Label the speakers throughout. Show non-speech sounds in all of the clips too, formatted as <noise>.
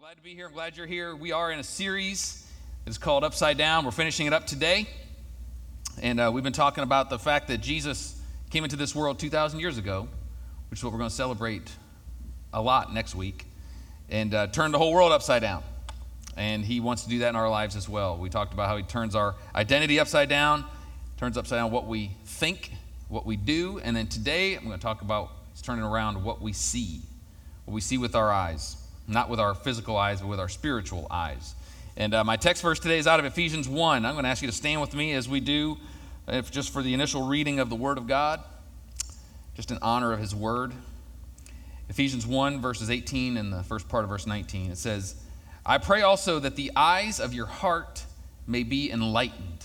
Speaker 1: glad to be here. I'm glad you're here. We are in a series that's called Upside Down. We're finishing it up today. And uh, we've been talking about the fact that Jesus came into this world 2,000 years ago, which is what we're going to celebrate a lot next week, and uh, turned the whole world upside down. And he wants to do that in our lives as well. We talked about how he turns our identity upside down, turns upside down what we think, what we do. And then today, I'm going to talk about it's turning around what we see, what we see with our eyes not with our physical eyes, but with our spiritual eyes. And uh, my text verse today is out of Ephesians 1. I'm going to ask you to stand with me as we do, if just for the initial reading of the Word of God, just in honor of His Word. Ephesians 1, verses 18 and the first part of verse 19. It says, I pray also that the eyes of your heart may be enlightened,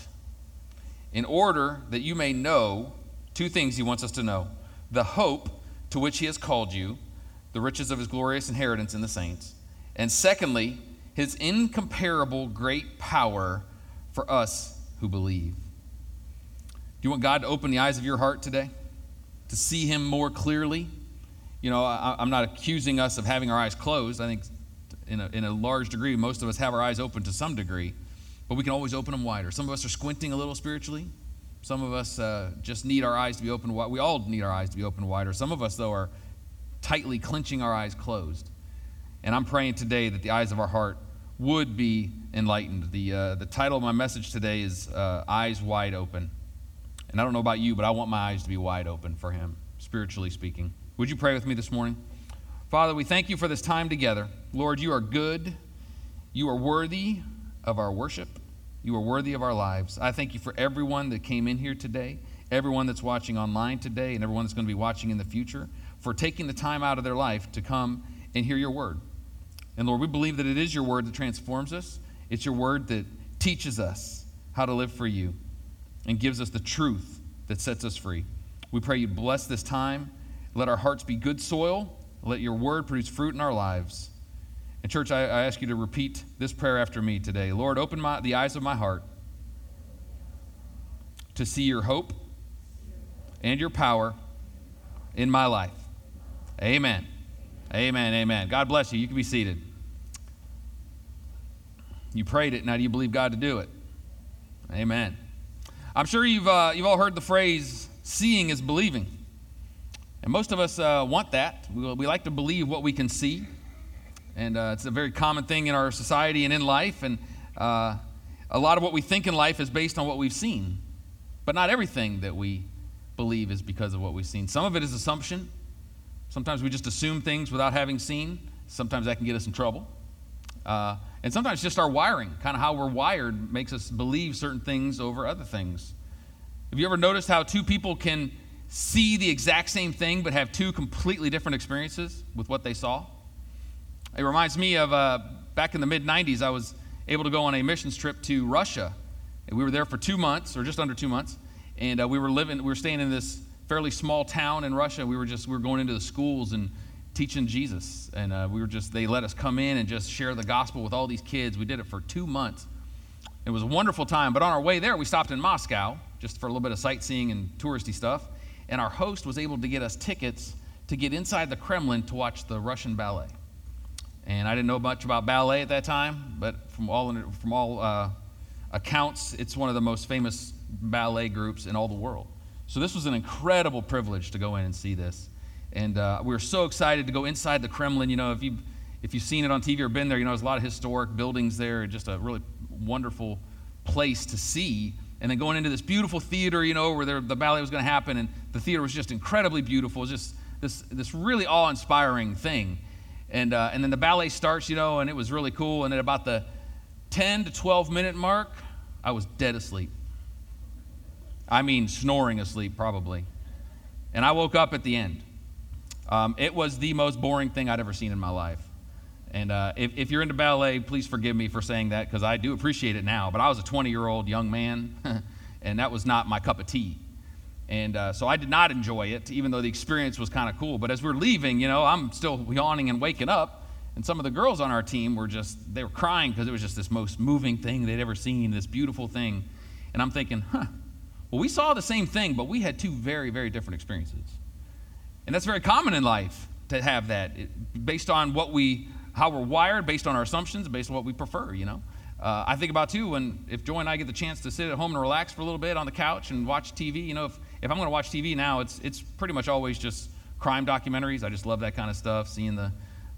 Speaker 1: in order that you may know two things He wants us to know the hope to which He has called you the riches of his glorious inheritance in the saints. And secondly, his incomparable great power for us who believe. Do you want God to open the eyes of your heart today? To see him more clearly? You know, I, am not accusing us of having our eyes closed. I think in a, in a large degree, most of us have our eyes open to some degree, but we can always open them wider. Some of us are squinting a little spiritually. Some of us uh, just need our eyes to be opened wide. We all need our eyes to be opened wider. Some of us, though, are tightly clenching our eyes closed. And I'm praying today that the eyes of our heart would be enlightened. The, uh, the title of my message today is uh, Eyes Wide Open. And I don't know about you, but I want my eyes to be wide open for Him, spiritually speaking. Would you pray with me this morning? Father, we thank you for this time together. Lord, you are good. You are worthy of our worship. You are worthy of our lives. I thank you for everyone that came in here today, everyone that's watching online today, and everyone that's going to be watching in the future for taking the time out of their life to come and hear your word. And Lord, we believe that it is your word that transforms us, it's your word that teaches us how to live for you and gives us the truth that sets us free. We pray you bless this time. Let our hearts be good soil. Let your word produce fruit in our lives. And, church, I, I ask you to repeat this prayer after me today. Lord, open my, the eyes of my heart to see your hope and your power in my life. Amen. Amen. Amen. God bless you. You can be seated. You prayed it. Now do you believe God to do it? Amen. I'm sure you've, uh, you've all heard the phrase, seeing is believing. And most of us uh, want that. We, we, like to believe what we can see. And uh, it's a very common thing in our society and in life. And uh, a lot of what we think in life is based on what we've seen. But not everything that we believe is because of what we've seen. Some of it is assumption, Sometimes we just assume things without having seen. Sometimes that can get us in trouble. Uh, and sometimes just our wiring, kind of how we're wired, makes us believe certain things over other things. Have you ever noticed how two people can see the exact same thing but have two completely different experiences with what they saw? It reminds me of uh, back in the mid 90s, I was able to go on a missions trip to Russia. We were there for two months, or just under two months, and uh, we were living, we were staying in this fairly small town in Russia. We were just we were going into the schools and teaching Jesus, and uh, we were just they let us come in and just share the gospel with all these kids. We did it for two months. It was a wonderful time. But on our way there, we stopped in Moscow just for a little bit of sightseeing and touristy stuff. And our host was able to get us tickets to get inside the Kremlin to watch the Russian ballet. And I didn't know much about ballet at that time, but from all from all uh, accounts, it's one of the most famous ballet groups in all the world. So this was an incredible privilege to go in and see this. And uh, we were so excited to go inside the Kremlin. You know, if, you've, if you've seen it on TV or been there, you know, there's a lot of historic buildings there, just a really wonderful place to see. And then going into this beautiful theater, you know, where the ballet was going to happen, and the theater was just incredibly beautiful. It was just this, this really awe inspiring thing. And, uh, and then the ballet starts, you know, and it was really cool. And at about the 10 to 12 minute mark, I was dead asleep. I mean, snoring asleep, probably. And I woke up at the end. Um, it was the most boring thing I'd ever seen in my life. And uh, if, if, you're into ballet, please forgive me for saying that because I do appreciate it now. But I was a 20 year old young man, <laughs> and that was not my cup of tea. And uh, so I did not enjoy it, even though the experience was kind of cool. But as we're leaving, you know, I'm still yawning and waking up. And some of the girls on our team were just, they were crying because it was just this most moving thing they'd ever seen, this beautiful thing. And I'm thinking, huh, well, we saw the same thing, but we had two very, very different experiences. And that's very common in life to have that, it, based on what we how we're wired, based on our assumptions, based on what we prefer, you know. Uh, I think about too when if Joy and I get the chance to sit at home and relax for a little bit on the couch and watch TV. You know, if, if I'm going to watch TV now, it's it's pretty much always just crime documentaries. I just love that kind of stuff, seeing the,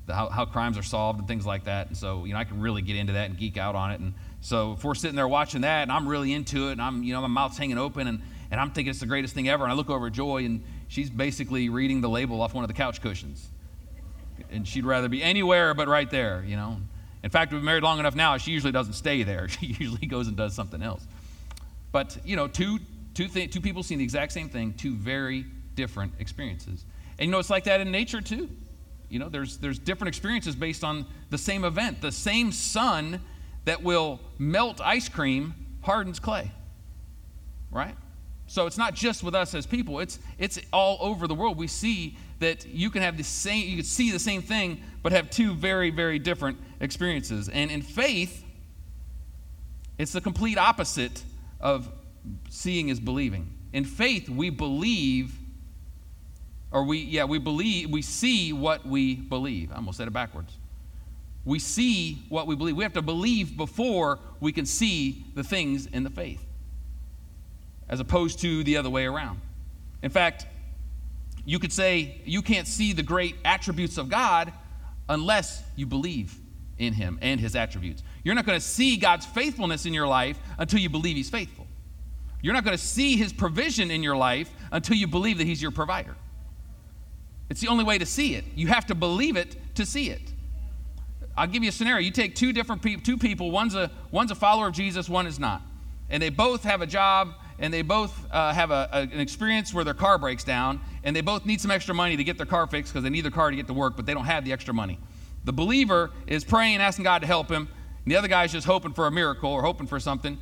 Speaker 1: the how, how crimes are solved and things like that. And so you know, I can really get into that and geek out on it. And so if we're sitting there watching that, and I'm really into it, and I'm you know my mouth's hanging open, and and I'm thinking it's the greatest thing ever, and I look over at Joy, and she's basically reading the label off one of the couch cushions, and she'd rather be anywhere but right there, you know. In fact, we've been married long enough now, she usually doesn't stay there. <laughs> She usually goes and does something else. But, you know, two, two, th- two people seeing the exact same thing, two very different experiences. And, you know, it's like that in nature, too. You know, there's, there's different experiences based on the same event. The same sun that will melt ice cream hardens clay, right? So it's not just with us as people, it's, it's all over the world. We see that you can have the same, you can see the same thing, but have two very, very different experiences. And in faith, it's the complete opposite of seeing is believing. In faith, we believe, or we, yeah, we believe, we see what we believe. I almost said it backwards. We see what we believe. We have to believe before we can see the things in the faith as opposed to the other way around. In fact, you could say you can't see the great attributes of God unless you believe in Him and His attributes. You're not going to see God's faithfulness in your life until you believe He's faithful. You're not going to see His provision in your life until you believe that He's your provider. It's the only way to see it. You have to believe it to see it. I'll give you a scenario. You take two different people, two people, one's a, one's a follower of Jesus, one is not. And they both have a job and they both uh, have a, a, an experience where their car breaks down, and they both need some extra money to get their car fixed because they need their car to get to work, but they don't have the extra money. The believer is praying and asking God to help him, and the other guy is just hoping for a miracle or hoping for something.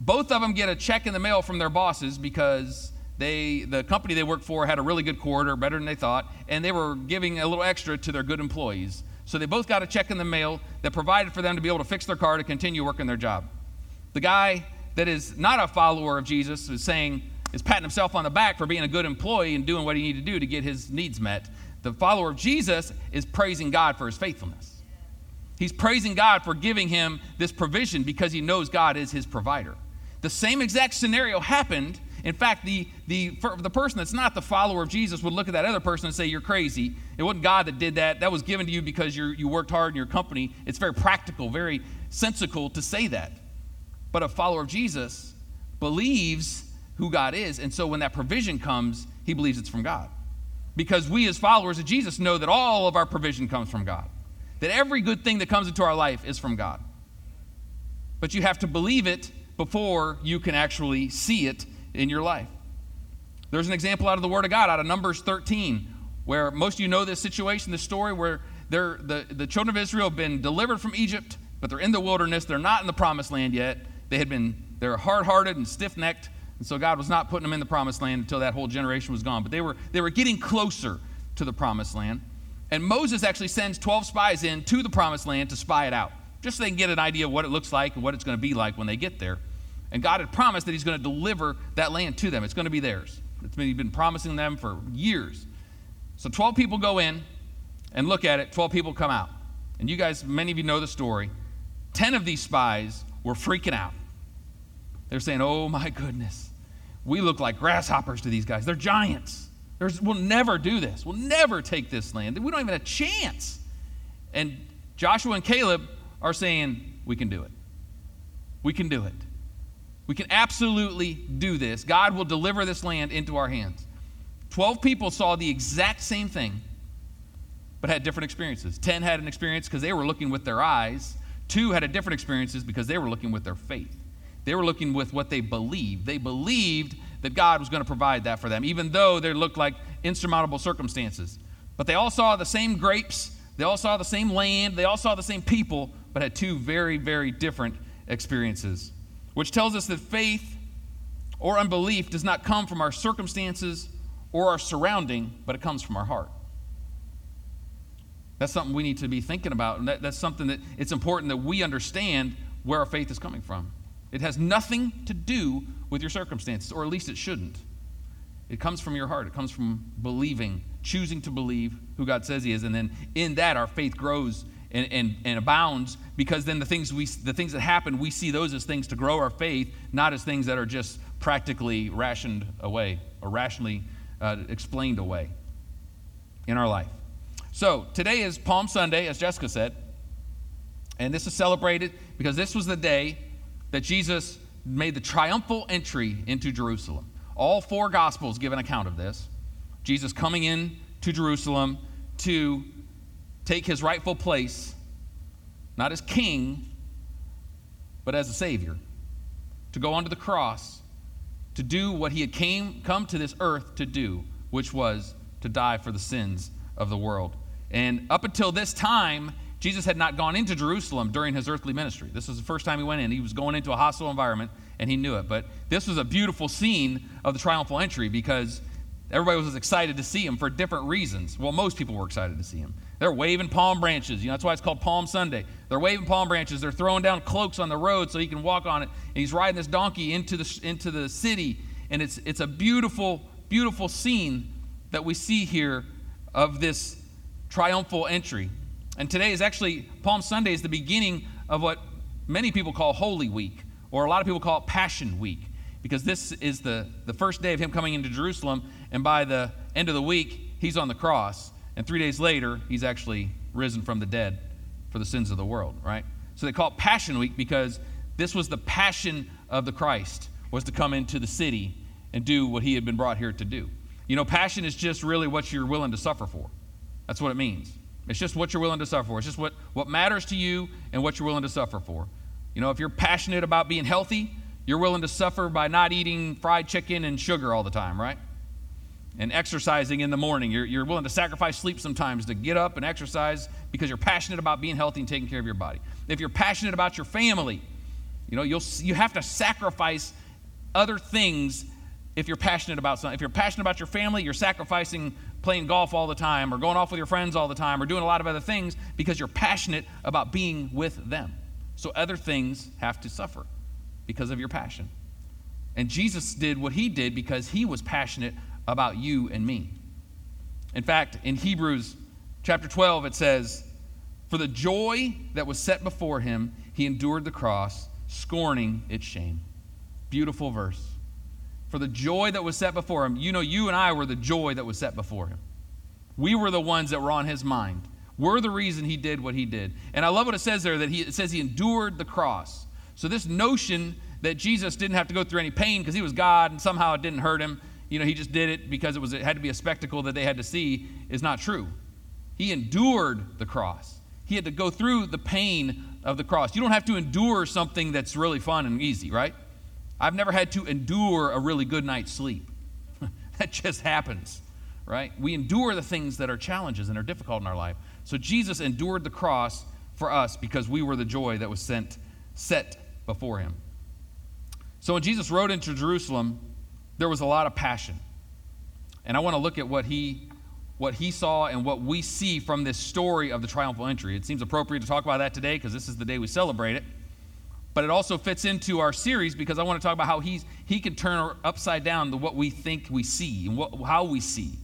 Speaker 1: Both of them get a check in the mail from their bosses because they, the company they work for had a really good quarter, better than they thought, and they were giving a little extra to their good employees. So they both got a check in the mail that provided for them to be able to fix their car to continue working their job. The guy that is not a follower of Jesus is saying, is patting himself on the back for being a good employee and doing what he needed to do to get his needs met. The follower of Jesus is praising God for his faithfulness. He's praising God for giving him this provision because he knows God is his provider. The same exact scenario happened. In fact, the, the, the person that's not the follower of Jesus would look at that other person and say, You're crazy. It wasn't God that did that. That was given to you because you you worked hard in your company. It's very practical, very sensical to say that. But a follower of Jesus believes who God is. And so when that provision comes, he believes it's from God. Because we, as followers of Jesus, know that all of our provision comes from God, that every good thing that comes into our life is from God. But you have to believe it before you can actually see it in your life. There's an example out of the Word of God, out of Numbers 13, where most of you know this situation, this story where the, the children of Israel have been delivered from Egypt, but they're in the wilderness. They're not in the promised land yet. They had been, they're hard-hearted and stiff-necked, and so God was not putting them in the promised land until that whole generation was gone. But they were, they were getting closer to the promised land. And Moses actually sends 12 spies in to the promised land to spy it out, just so they can get an idea of what it looks like and what it's going to be like when they get there. And God had promised that He's going to deliver that land to them. It's going to be theirs. It's been, He's been promising them for years. So 12 people go in and look at it, 12 people come out. And you guys, many of you know the story. 10 of these spies were freaking out. They're saying, oh my goodness, we look like grasshoppers to these guys. They're giants. There's, we'll never do this. We'll never take this land. We don't even have a chance. And Joshua and Caleb are saying, we can do it. We can do it. We can absolutely do this. God will deliver this land into our hands. Twelve people saw the exact same thing, but had different experiences. Ten had an experience because they were looking with their eyes, two had a different experiences because they were looking with their faith. They were looking with what they believed. They believed that God was going to provide that for them, even though they looked like insurmountable circumstances. But they all saw the same grapes, they all saw the same land, they all saw the same people, but had two very, very different experiences. Which tells us that faith or unbelief does not come from our circumstances or our surrounding, but it comes from our heart. That's something we need to be thinking about. And that, that's something that it's important that we understand where our faith is coming from. It has nothing to do with your circumstances, or at least it shouldn't. It comes from your heart. It comes from believing, choosing to believe who God says He is. And then in that, our faith grows and, and, and abounds because then the things, we, the things that happen, we see those as things to grow our faith, not as things that are just practically rationed away or rationally uh, explained away in our life. So today is Palm Sunday, as Jessica said, and this is celebrated because this was the day that Jesus made the triumphal entry into Jerusalem. All four Gospels give an account of this. Jesus coming in to Jerusalem to take his rightful place, not as king, but as a savior, to go onto the cross, to do what he had came, come to this earth to do, which was to die for the sins of the world. And up until this time, Jesus had not gone into Jerusalem during his earthly ministry. This was the first time he went in. He was going into a hostile environment, and he knew it. But this was a beautiful scene of the triumphal entry because everybody was excited to see him for different reasons. Well, most people were excited to see him. They're waving palm branches. You know, that's why it's called Palm Sunday. They're waving palm branches. They're throwing down cloaks on the road so he can walk on it. And he's riding this donkey into the, into the city. And it's, it's a beautiful, beautiful scene that we see here of this triumphal entry. And today is actually, Palm Sunday is the beginning of what many people call Holy Week, or a lot of people call it Passion Week, because this is the, the first day of him coming into Jerusalem. And by the end of the week, he's on the cross. And three days later, he's actually risen from the dead for the sins of the world, right? So they call it Passion Week because this was the passion of the Christ, was to come into the city and do what he had been brought here to do. You know, passion is just really what you're willing to suffer for. That's what it means. It's just what you're willing to suffer for. It's just what, what matters to you and what you're willing to suffer for. You know, if you're passionate about being healthy, you're willing to suffer by not eating fried chicken and sugar all the time, right? And exercising in the morning. You're, you're willing to sacrifice sleep sometimes to get up and exercise because you're passionate about being healthy and taking care of your body. If you're passionate about your family, you know, you'll, you have to sacrifice other things if you're passionate about something. If you're passionate about your family, you're sacrificing playing golf all the time or going off with your friends all the time or doing a lot of other things because you're passionate about being with them. So other things have to suffer because of your passion. And Jesus did what he did because he was passionate about you and me. In fact, in Hebrews chapter 12, it says, For the joy that was set before him, he endured the cross, scorning its shame. Beautiful verse. For the joy that was set before him, you know, you and I were the joy that was set before him. We were the ones that were on his mind. We're the reason he did what he did. And I love what it says there that he, it says he endured the cross. So, this notion that Jesus didn't have to go through any pain because he was God and somehow it didn't hurt him, you know, he just did it because it, was, it had to be a spectacle that they had to see is not true. He endured the cross. He had to go through the pain of the cross. You don't have to endure something that's really fun and easy, right? I've never had to endure a really good night's sleep. <laughs> that just happens, right? We endure the things that are challenges and are difficult in our life. So Jesus endured the cross for us because we were the joy that was sent set before him. So when Jesus rode into Jerusalem, there was a lot of passion. And I want to look at what he, what he saw and what we see from this story of the triumphal entry. It seems appropriate to talk about that today because this is the day we celebrate it. But it also fits into our series because I want to talk about how he's, he can turn upside down to what we think we see and what, how we see.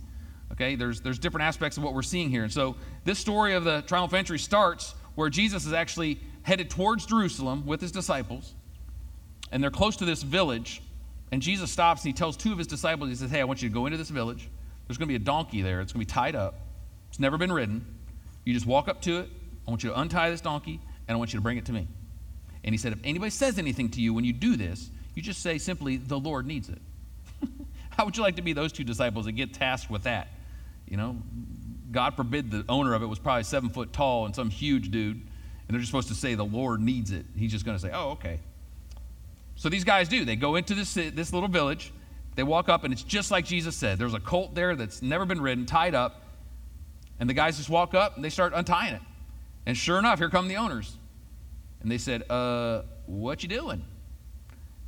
Speaker 1: Okay, there's, there's different aspects of what we're seeing here. And so this story of the triumphal entry starts where Jesus is actually headed towards Jerusalem with his disciples, and they're close to this village and Jesus stops and he tells two of his disciples, he says, Hey, I want you to go into this village. There's going to be a donkey there. It's going to be tied up. It's never been ridden. You just walk up to it. I want you to untie this donkey and I want you to bring it to me. And he said, If anybody says anything to you when you do this, you just say simply, The Lord needs it. <laughs> How would you like to be those two disciples that get tasked with that? You know, God forbid the owner of it was probably seven foot tall and some huge dude, and they're just supposed to say, The Lord needs it. He's just going to say, Oh, okay. So these guys do. They go into this, this little village. They walk up, and it's just like Jesus said. There's a colt there that's never been ridden, tied up. And the guys just walk up and they start untying it. And sure enough, here come the owners. And they said, uh, what you doing?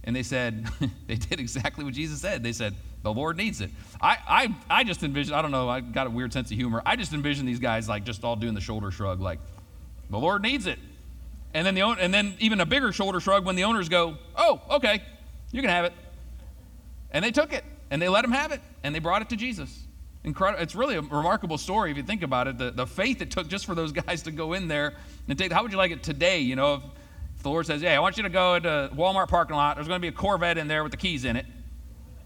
Speaker 1: And they said, <laughs> they did exactly what Jesus said. They said, the Lord needs it. I, I, I just envision, I don't know, I got a weird sense of humor. I just envision these guys like just all doing the shoulder shrug, like, the Lord needs it. And then, the, and then even a bigger shoulder shrug when the owners go, oh, okay, you can have it. And they took it and they let him have it and they brought it to Jesus. incredible. It's really a remarkable story if you think about it. The, the faith it took just for those <laughs> guys to go in there and take. How would you like it today? You know, if, if the Lord says, "Hey, I want you to go to Walmart parking lot. There's going to be a Corvette in there with the keys in it.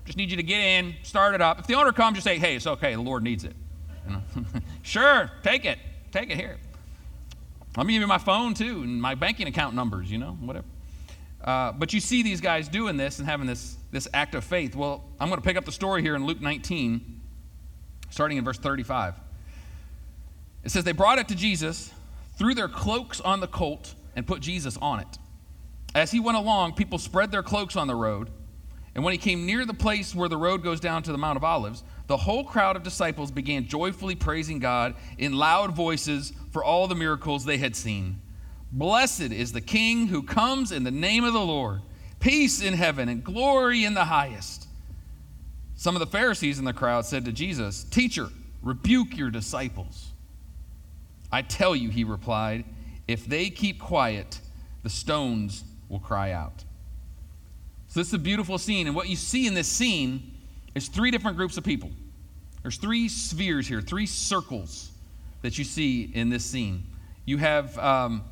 Speaker 1: Just need you to get in, start it up. If the owner comes, just say, "Hey, it's okay. The Lord needs it." <laughs> You know? <laughs> sure, take it. Take it here. Let me give you my phone too and my banking account numbers. You know, whatever. Uh, but you see these guys doing this and having this, this act of faith. Well, I'm going to pick up the story here in Luke 19, starting in verse 35. It says, They brought it to Jesus, threw their cloaks on the colt, and put Jesus on it. As he went along, people spread their cloaks on the road. And when he came near the place where the road goes down to the Mount of Olives, the whole crowd of disciples began joyfully praising God in loud voices for all the miracles they had seen. Blessed is the King who comes in the name of the Lord. Peace in heaven and glory in the highest. Some of the Pharisees in the crowd said to Jesus, Teacher, rebuke your disciples. I tell you, he replied, if they keep quiet, the stones will cry out. So, this is a beautiful scene. And what you see in this scene is three different groups of people. There's three spheres here, three circles that you see in this scene. You have um,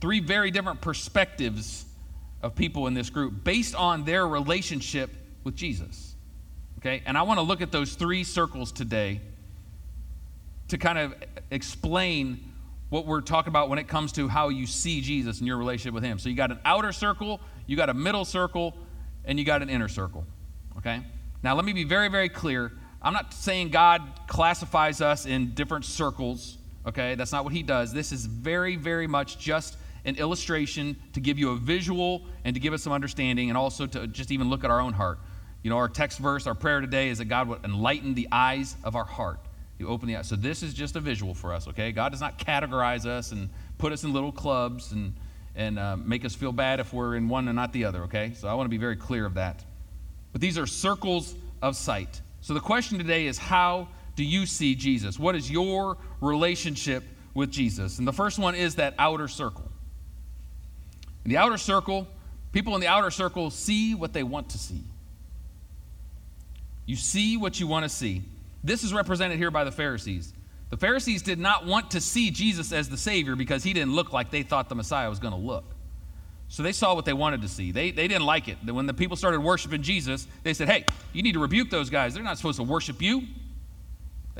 Speaker 1: three very different perspectives of people in this group based on their relationship with Jesus. Okay? And I want to look at those three circles today to kind of explain what we're talking about when it comes to how you see Jesus and your relationship with Him. So you got an outer circle, you got a middle circle, and you got an inner circle. Okay? Now, let me be very, very clear. I'm not saying God classifies us in different circles. Okay? That's not what He does. This is very, very much just an illustration to give you a visual and to give us some understanding and also to just even look at our own heart. You know, our text verse, our prayer today is that God would enlighten the eyes of our heart. You open the eyes. So this is just a visual for us, okay? God does not categorize us and put us in little clubs and, and uh, make us feel bad if we're in one and not the other, okay? So I want to be very clear of that. But these are circles of sight. So the question today is how do you see Jesus? What is your relationship with Jesus? And the first one is that outer circle. In the outer circle, people in the outer circle see what they want to see. You see what you want to see. This is represented here by the Pharisees. The Pharisees did not want to see Jesus as the Savior because he didn't look like they thought the Messiah was going to look. So they saw what they wanted to see. They, they didn't like it. When the people started worshiping Jesus, they said, Hey, you need to rebuke those guys. They're not supposed to worship you.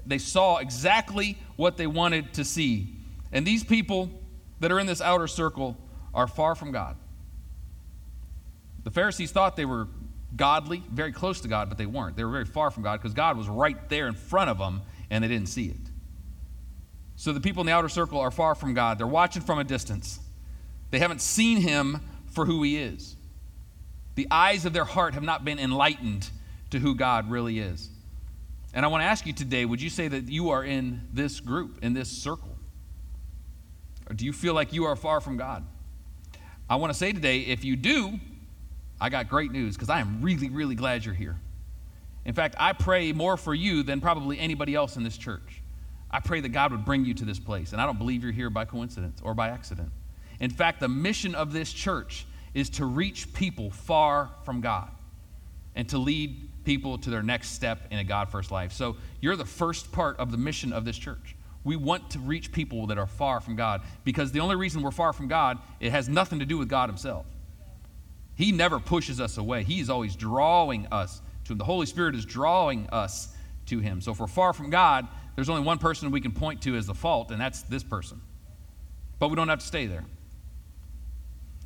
Speaker 1: They saw exactly what they wanted to see. And these people that are in this outer circle are far from God. The Pharisees thought they were godly, very close to God, but they weren't. They were very far from God because God was right there in front of them and they didn't see it. So the people in the outer circle are far from God. They're watching from a distance. They haven't seen him for who he is. The eyes of their heart have not been enlightened to who God really is. And I want to ask you today would you say that you are in this group, in this circle? Or do you feel like you are far from God? I want to say today, if you do, I got great news because I am really, really glad you're here. In fact, I pray more for you than probably anybody else in this church. I pray that God would bring you to this place. And I don't believe you're here by coincidence or by accident. In fact, the mission of this church is to reach people far from God and to lead people to their next step in a God first life. So you're the first part of the mission of this church. We want to reach people that are far from God because the only reason we're far from God, it has nothing to do with God Himself. He never pushes us away, He is always drawing us to Him. The Holy Spirit is drawing us to Him. So if we're far from God, there's only one person we can point to as the fault, and that's this person. But we don't have to stay there.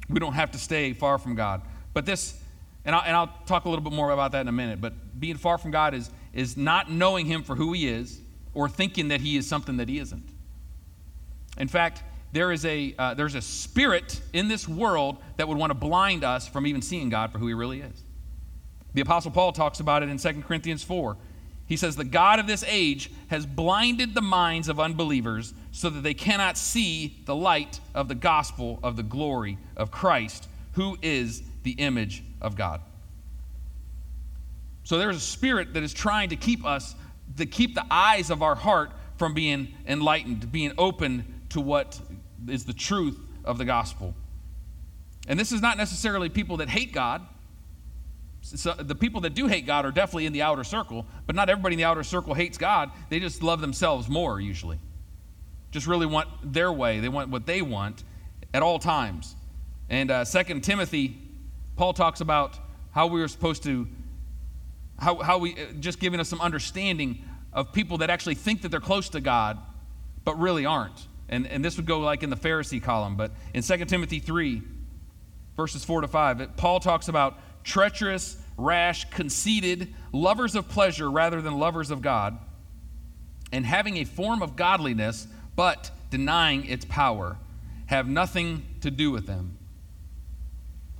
Speaker 1: We don't have to stay far from God. But this, and I'll, and I'll talk a little bit more about that in a minute, but being far from God is, is not knowing Him for who He is or thinking that he is something that he isn't. In fact, there is a, uh, there's a spirit in this world that would want to blind us from even seeing God for who he really is. The Apostle Paul talks about it in 2 Corinthians 4. He says, The God of this age has blinded the minds of unbelievers so that they cannot see the light of the gospel of the glory of Christ, who is the image of God. So there's a spirit that is trying to keep us to keep the eyes of our heart from being enlightened, being open to what is the truth of the gospel. And this is not necessarily people that hate God. So the people that do hate God are definitely in the outer circle, but not everybody in the outer circle hates God. They just love themselves more, usually. Just really want their way. They want what they want at all times. And uh, Second Timothy, Paul talks about how we are supposed to, how, how we, uh, just giving us some understanding of people that actually think that they're close to God, but really aren't. And, and this would go like in the Pharisee column, but in 2 Timothy 3, verses 4 to 5, Paul talks about treacherous, rash, conceited, lovers of pleasure rather than lovers of God, and having a form of godliness, but denying its power, have nothing to do with them.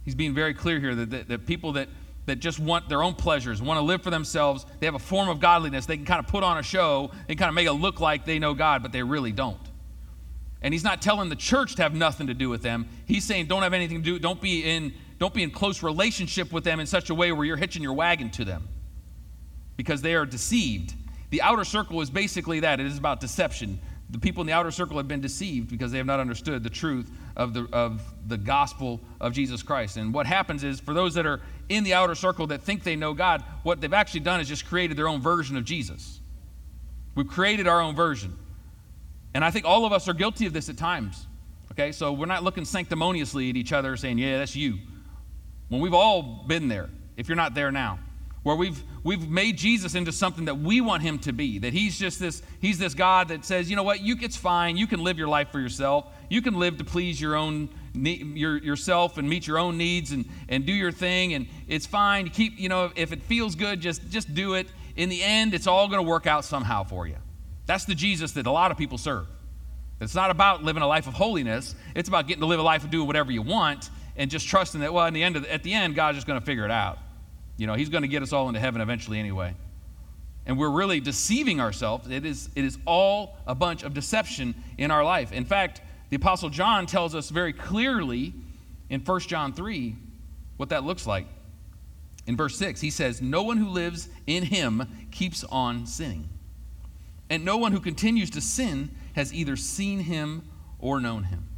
Speaker 1: He's being very clear here that, that, that people that, that just want their own pleasures, want to live for themselves, they have a form of godliness. They can kind of put on a show and kind of make it look like they know God, but they really don't. And he's not telling the church to have nothing to do with them. He's saying don't have anything to do, don't be in don't be in close relationship with them in such a way where you're hitching your wagon to them because they are deceived. The outer circle is basically that it is about deception. The people in the outer circle have been deceived because they have not understood the truth of the, of the gospel of Jesus Christ. And what happens is, for those that are in the outer circle that think they know God, what they've actually done is just created their own version of Jesus. We've created our own version. And I think all of us are guilty of this at times. Okay, so we're not looking sanctimoniously at each other saying, yeah, that's you. When we've all been there, if you're not there now, where we've we've made Jesus into something that we want him to be. That he's just this he's this God that says, you know what, you it's fine. You can live your life for yourself. You can live to please your own your, yourself and meet your own needs and, and do your thing and it's fine. Keep, you know, if it feels good, just just do it. In the end, it's all going to work out somehow for you. That's the Jesus that a lot of people serve. It's not about living a life of holiness. It's about getting to live a life of doing whatever you want and just trusting that, well, in the end, at the end, God's just going to figure it out. You know, He's going to get us all into heaven eventually anyway. And we're really deceiving ourselves. It is, it is all a bunch of deception in our life. In fact, the Apostle John tells us very clearly in 1 John 3 what that looks like. In verse 6, he says, No one who lives in him keeps on sinning. And no one who continues to sin has either seen him or known him.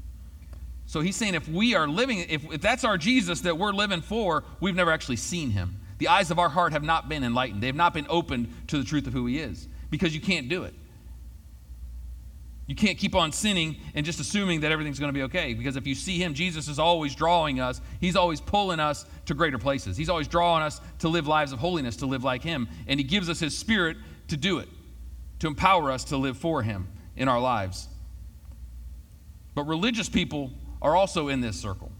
Speaker 1: So he's saying if we are living, if, if that's our Jesus that we're living for, we've never actually seen him. The eyes of our heart have not been enlightened, they have not been opened to the truth of who he is because you can't do it. You can't keep on sinning and just assuming that everything's going to be okay. Because if you see Him, Jesus is always drawing us. He's always pulling us to greater places. He's always drawing us to live lives of holiness, to live like Him. And He gives us His Spirit to do it, to empower us to live for Him in our lives. But religious people are also in this circle.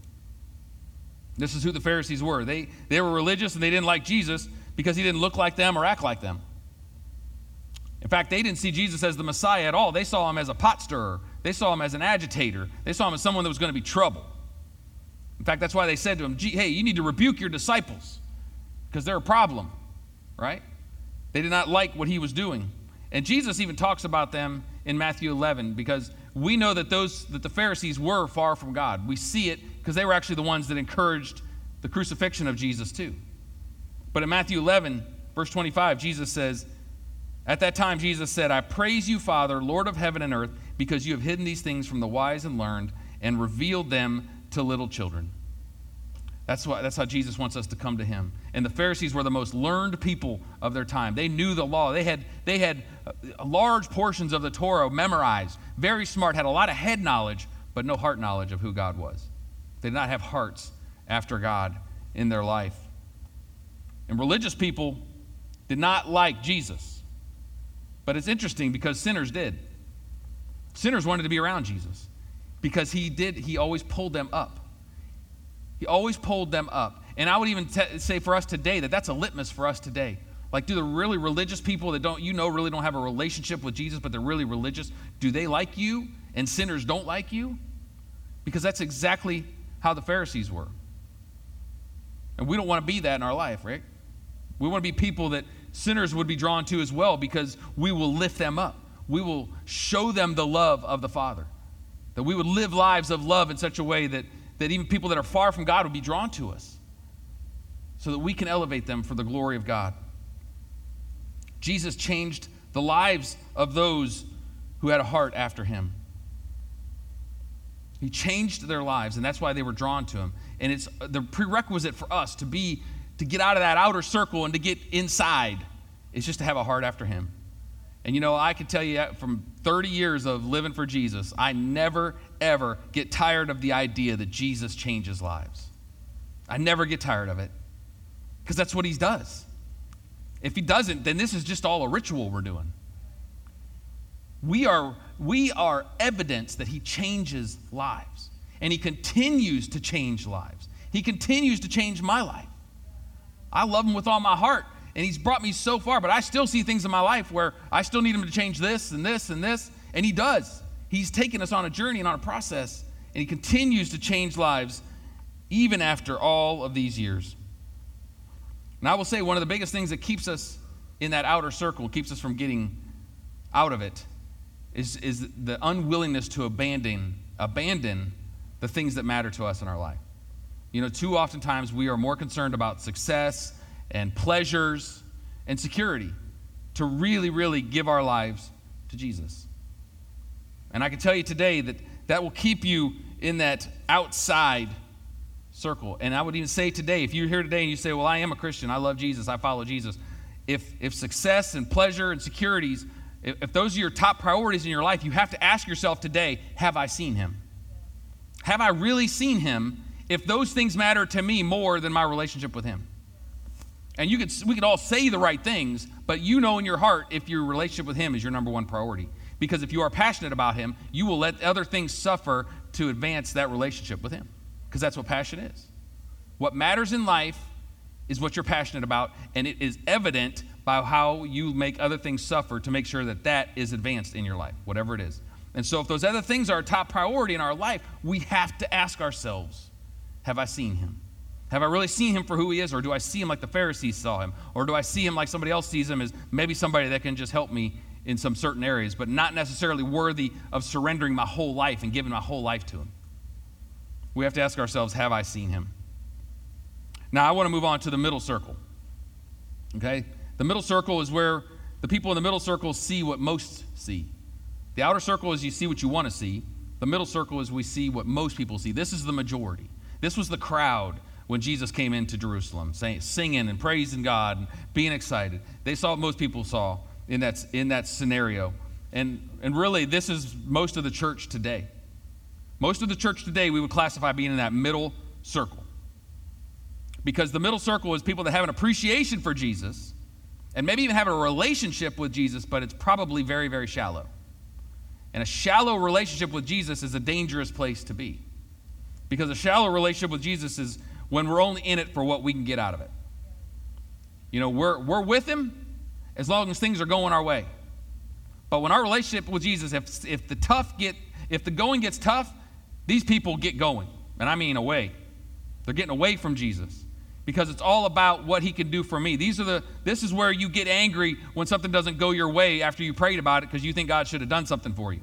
Speaker 1: This is who the Pharisees were. They, they were religious and they didn't like Jesus because he didn't look like them or act like them. In fact, they didn't see Jesus as the Messiah at all. They saw him as a pot stirrer, they saw him as an agitator, they saw him as someone that was going to be trouble. In fact, that's why they said to him, Hey, you need to rebuke your disciples because they're a problem, right? They did not like what he was doing. And Jesus even talks about them in Matthew 11 because we know that those that the Pharisees were far from God. We see it because they were actually the ones that encouraged the crucifixion of Jesus too. But in Matthew 11, verse 25, Jesus says, At that time, Jesus said, I praise you, Father, Lord of heaven and earth, because you have hidden these things from the wise and learned and revealed them to little children. That's, why, that's how Jesus wants us to come to him. And the Pharisees were the most learned people of their time. They knew the law. They had, they had uh, large portions of the Torah memorized, very smart, had a lot of head knowledge, but no heart knowledge of who God was. They did not have hearts after God in their life. And religious people did not like Jesus. But it's interesting because sinners did. Sinners wanted to be around Jesus because he did, he always pulled them up. He always pulled them up. And I would even t- say for us today that that's a litmus for us today. Like, do the really religious people that don't, you know, really don't have a relationship with Jesus, but they're really religious, do they like you and sinners don't like you? Because that's exactly how the Pharisees were. And we don't want to be that in our life, right? We want to be people that sinners would be drawn to as well because we will lift them up. We will show them the love of the Father. That we would live lives of love in such a way that that even people that are far from God would be drawn to us so that we can elevate them for the glory of God. Jesus changed the lives of those who had a heart after him. He changed their lives, and that's why they were drawn to him. And it's uh, the prerequisite for us to be to get out of that outer circle and to get inside is just to have a heart after Him. And you know, I can tell you uh, from 30 years of living for Jesus, I never, ever get tired of the idea that Jesus changes lives. I never get tired of it because that's what He does. If He doesn't, then this is just all a ritual we're doing. We are, we are evidence that He changes lives, and He continues to change lives. He continues to change my life. I love Him with all my heart, and He's brought me so far, but I still see things in my life where I still need Him to change this and this and this, and He does. He's taken us on a journey and on a process, and He continues to change lives even after all of these years. And I will say one of the biggest things that keeps us in that outer circle, keeps us from getting out of it, is, is the unwillingness to abandon, abandon the things that matter to us in our life. You know, too oftentimes we are more concerned about success and pleasures and security to really, really give our lives to Jesus. And I can tell you today that that will keep you in that outside circle. And I would even say today, if you're here today and you say, Well, I am a Christian, I love Jesus, I follow Jesus, if, if success and pleasure and securities, if those are your top priorities in your life, you have to ask yourself today, Have I seen him? Have I really seen him if those things matter to me more than my relationship with him? And you could, we could all say the right things, but you know in your heart if your relationship with him is your number one priority. Because if you are passionate about him, you will let other things suffer to advance that relationship with him because that's what passion is. What matters in life is what you're passionate about, and it is evident by how you make other things suffer to make sure that that is advanced in your life, whatever it is. And so, if those other things are a top priority in our life, we have to ask ourselves Have I seen him? Have I really seen him for who he is, or do I see him like the Pharisees saw him? Or do I see him like somebody else sees him as maybe somebody that can just help me in some certain areas, but not necessarily worthy of surrendering my whole life and giving my whole life to him? we have to ask ourselves, have I seen him? Now, I want to move on to the middle circle. Okay? The middle circle is where the people in the middle circle see what most see. The outer circle is you see what you want to see. The middle circle is we see what most people see. This is the majority. This was the crowd when Jesus came into Jerusalem, saying, singing and praising God and being excited. They saw what most people saw in that, in that scenario. And, and really, this is most of the church today. Most of the church today we would classify being in that middle circle. Because the middle circle is people that have an appreciation for Jesus and maybe even have a relationship with Jesus, but it's probably very, very shallow. And a shallow relationship with Jesus is a dangerous place to be. Because a shallow relationship with Jesus is when we're only in it for what we can get out of it. You know, we're, we're with Him as long as things are going our way. But when our relationship with Jesus, if, if the tough get, if the going gets tough, these people get going, and I mean away. They're getting away from Jesus because it's all about what he can do for me. These are the this is where you get angry when something doesn't go your way after you prayed about it because you think God should have done something for you.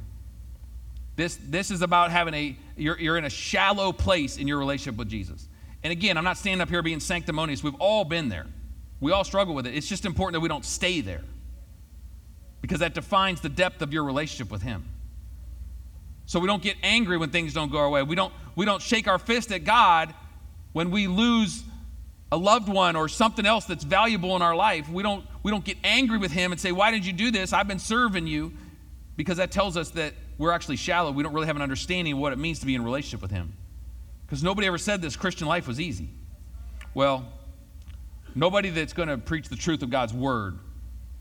Speaker 1: This this is about having a you're, you're in a shallow place in your relationship with Jesus. And again, I'm not standing up here being sanctimonious. We've all been there. We all struggle with it. It's just important that we don't stay there. Because that defines the depth of your relationship with him. So we don't get angry when things don't go our way. We don't, we don't shake our fist at God when we lose a loved one or something else that's valuable in our life. We don't, we don't get angry with Him and say, Why did you do this? I've been serving you. Because that tells us that we're actually shallow. We don't really have an understanding of what it means to be in relationship with Him. Because nobody ever said this Christian life was easy. Well, nobody that's going to preach the truth of God's word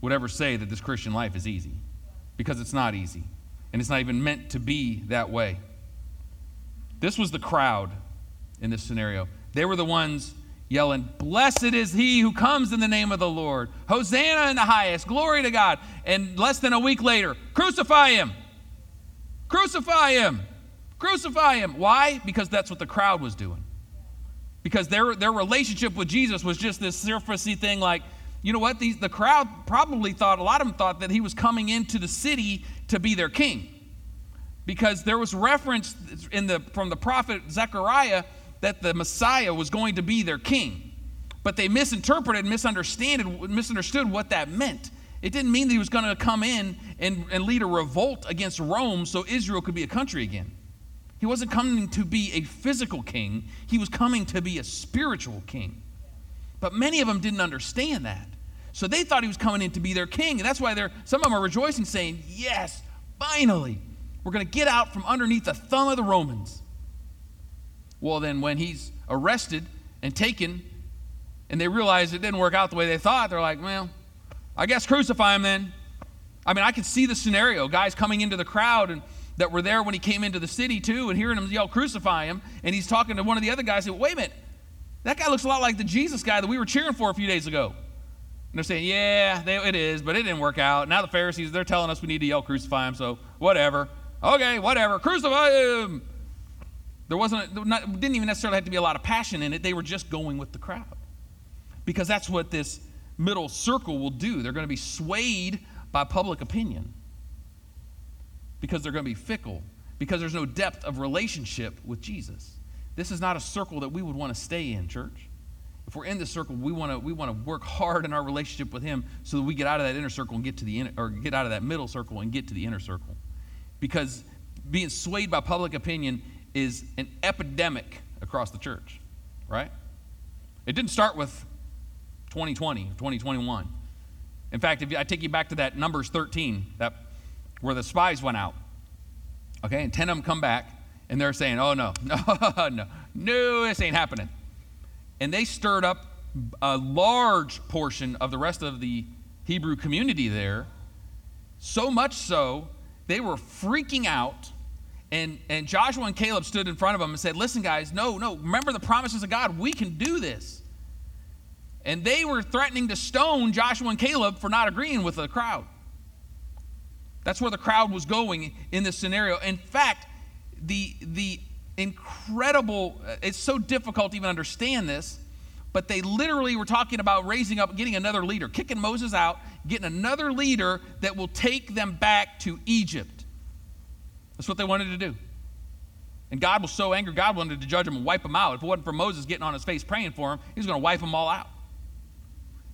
Speaker 1: would ever say that this Christian life is easy. Because it's not easy and it's not even meant to be that way. This was the crowd in this scenario. They were the ones yelling, Blessed is he who comes in the name of the Lord. Hosanna in the highest. Glory to God. And less than a week later, crucify him. Crucify him. Crucify him. Why? Because that's what the crowd was doing. Because their, their relationship with Jesus was just this surfacey thing like, you know what? These, the crowd probably thought, a lot of them thought that he was coming into the city to be their king. Because there was reference in the, from the prophet Zechariah that the Messiah was going to be their king. But they misinterpreted misunderstood, misunderstood what that meant. It didn't mean that he was going to come in and, and lead a revolt against Rome so Israel could be a country again. He wasn't coming to be a physical king, he was coming to be a spiritual king. But many of them didn't understand that. So they thought he was coming in to be their king. And that's why they're, some of them are rejoicing, saying, Yes, finally, we're going to get out from underneath the thumb of the Romans. Well, then, when he's arrested and taken, and they realize it didn't work out the way they thought, they're like, Well, I guess crucify him then. I mean, I could see the scenario guys coming into the crowd and that were there when he came into the city too and hearing him yell, Crucify him. And he's talking to one of the other guys and Wait a minute, that guy looks a lot like the Jesus guy that we were cheering for a few days ago. And they're saying, Yeah, they, it is, but it didn't work out. Now the Pharisees, they're telling us we need to yell, Crucify him, so whatever. Okay, whatever, crucify him. There wasn't, a, not, didn't even necessarily have to be a lot of passion in it. They were just going with the crowd. Because that's what this middle circle will do. They're going to be swayed by public opinion because they're going to be fickle, because there's no depth of relationship with Jesus. This is not a circle that we would want to stay in, church. If we're in this circle, we want to we want to work hard in our relationship with Him so that we get out of that inner circle and get to the inner, or get out of that middle circle and get to the inner circle, because being swayed by public opinion is an epidemic across the church, right? It didn't start with 2020, 2021. In fact, if I take you back to that Numbers 13, that where the spies went out, okay, and 10 of them come back, and they're saying, oh, no, <laughs> no, no, no, this ain't happening. And they stirred up a large portion of the rest of the Hebrew community there, so much so, they were freaking out. And, and Joshua and Caleb stood in front of them and said, Listen, guys, no, no, remember the promises of God. We can do this. And they were threatening to stone Joshua and Caleb for not agreeing with the crowd. That's where the crowd was going in this scenario. In fact, the, the incredible, uh, it's so difficult to even understand this, but they literally were talking about raising up, getting another leader, kicking Moses out, getting another leader that will take them back to Egypt. That's what they wanted to do. And God was so angry, God wanted to judge them and wipe them out. If it wasn't for Moses getting on his face praying for him, he was going to wipe them all out.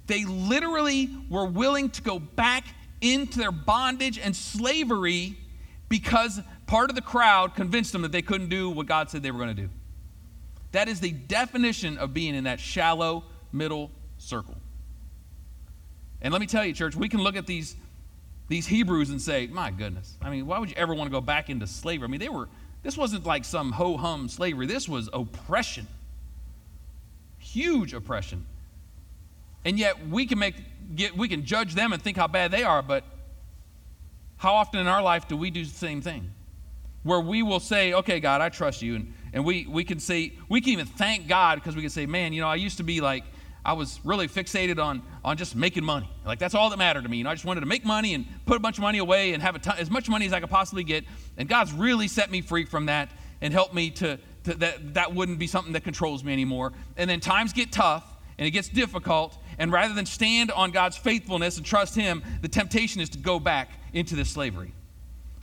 Speaker 1: They literally were willing to go back into their bondage and slavery because part of the crowd convinced them that they couldn't do what God said they were going to do. That is the definition of being in that shallow middle circle. And let me tell you, church, we can look at these, these Hebrews and say, my goodness, I mean, why would you ever want to go back into slavery? I mean, they were, this wasn't like some ho hum slavery, this was oppression. Huge oppression. And yet we can make get we can judge them and think how bad they are, but how often in our life do we do the same thing? Where we will say, okay, God, I trust you. And, and we, we can say, we can even thank God because we can say, man, you know, I used to be like, I was really fixated on, on just making money. Like, that's all that mattered to me. You know, I just wanted to make money and put a bunch of money away and have ton, as much money as I could possibly get. And God's really set me free from that and helped me to, to that, that wouldn't be something that controls me anymore. And then times get tough and it gets difficult and rather than stand on God's faithfulness and trust Him, the temptation is to go back into this slavery,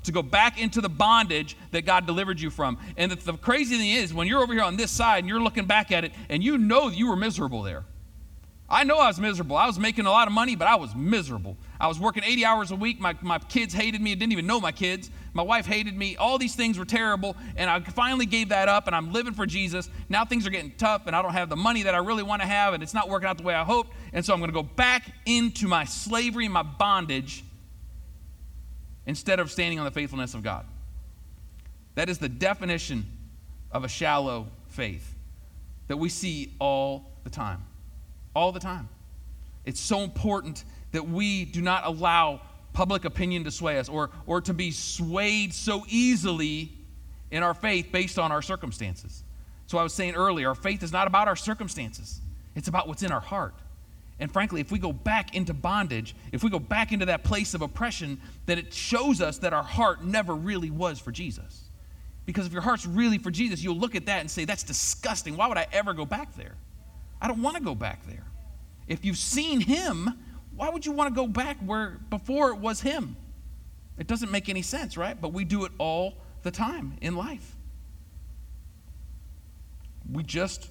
Speaker 1: to go back into the bondage that God delivered you from. And the, the crazy thing is, when you're over here on this side and you're looking back at it and you know you were miserable there. I know I was miserable. I was making a lot of money, but I was miserable. I was working 80 hours a week. My, my kids hated me. I didn't even know my kids. My wife hated me. All these things were terrible. And I finally gave that up and I'm living for Jesus. Now things are getting tough and I don't have the money that I really want to have and it's not working out the way I hoped. And so I'm going to go back into my slavery, and my bondage, instead of standing on the faithfulness of God. That is the definition of a shallow faith that we see all the time all the time. It's so important that we do not allow public opinion to sway us or, or to be swayed so easily in our faith based on our circumstances. So I was saying earlier, our faith is not about our circumstances, it's about what's in our heart. And frankly, if we go back into bondage, if we go back into that place of oppression, then it shows us that our heart never really was for Jesus. Because if your heart's really for Jesus, you'll look at that and say, that's disgusting. Why would I ever go back there? I don't want to go back there. If you've seen him, why would you want to go back where before it was him? It doesn't make any sense, right? But we do it all the time in life. We just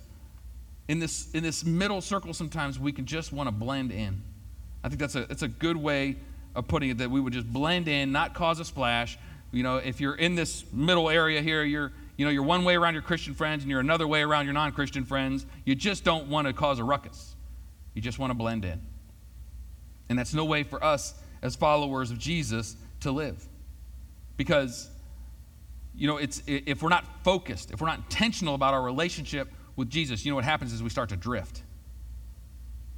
Speaker 1: in this in this middle circle sometimes we can just want to blend in. I think that's a it's a good way of putting it that we would just blend in, not cause a splash. You know, if you're in this middle area here, you're you know, you're one way around your Christian friends and you're another way around your non Christian friends. You just don't want to cause a ruckus. You just want to blend in. And that's no way for us as followers of Jesus to live. Because, you know, it's, if we're not focused, if we're not intentional about our relationship with Jesus, you know what happens is we start to drift.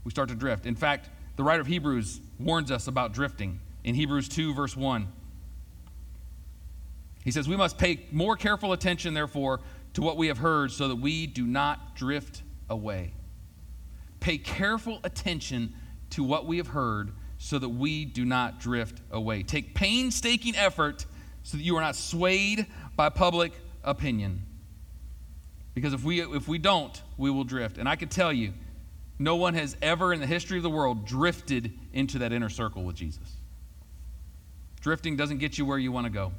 Speaker 1: We start to drift. In fact, the writer of Hebrews warns us about drifting in Hebrews 2, verse 1. He says, We must pay more careful attention, therefore, to what we have heard so that we do not drift away. Pay careful attention to what we have heard so that we do not drift away. Take painstaking effort so that you are not swayed by public opinion. Because if we, if we don't, we will drift. And I can tell you, no one has ever in the history of the world drifted into that inner circle with Jesus. Drifting doesn't get you where you want to go.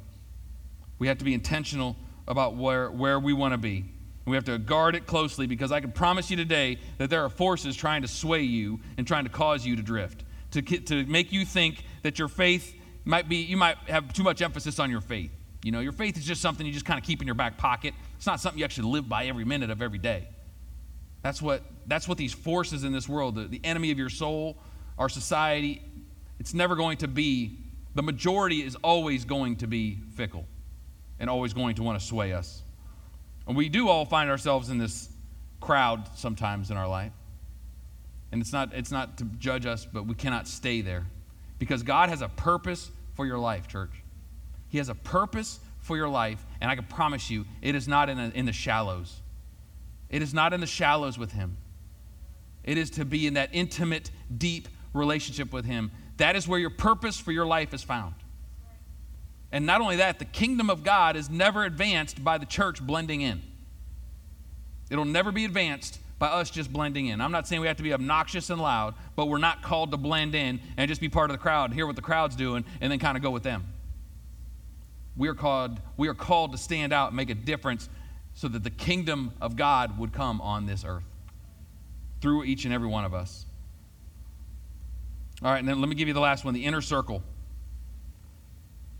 Speaker 1: We have to be intentional about where, where we want to be. We have to guard it closely because I can promise you today that there are forces trying to sway you and trying to cause you to drift, to, to make you think that your faith might be, you might have too much emphasis on your faith. You know, your faith is just something you just kind of keep in your back pocket. It's not something you actually live by every minute of every day. That's what, that's what these forces in this world, the, the enemy of your soul, our society, it's never going to be, the majority is always going to be fickle and always going to want to sway us. And we do all find ourselves in this crowd sometimes in our life. And it's not, it's not to judge us, but we cannot stay there. Because God has a purpose for your life, church. He has a purpose for your life, and I can promise you, it is not in, a, in the shallows. It is not in the shallows with Him. It is to be in that intimate, deep relationship with Him. That is where your purpose for your life is found. And not only that, the kingdom of God is never advanced by the church blending in. It'll never be advanced by us just blending in. I'm not saying we have to be obnoxious and loud, but we're not called to blend in and just be part of the crowd, hear what the crowd's doing, and then kind of go with them. We are called, we are called to stand out and make a difference so that the kingdom of God would come on this earth through each and every one of us. All right, and then let me give you the last one the inner circle.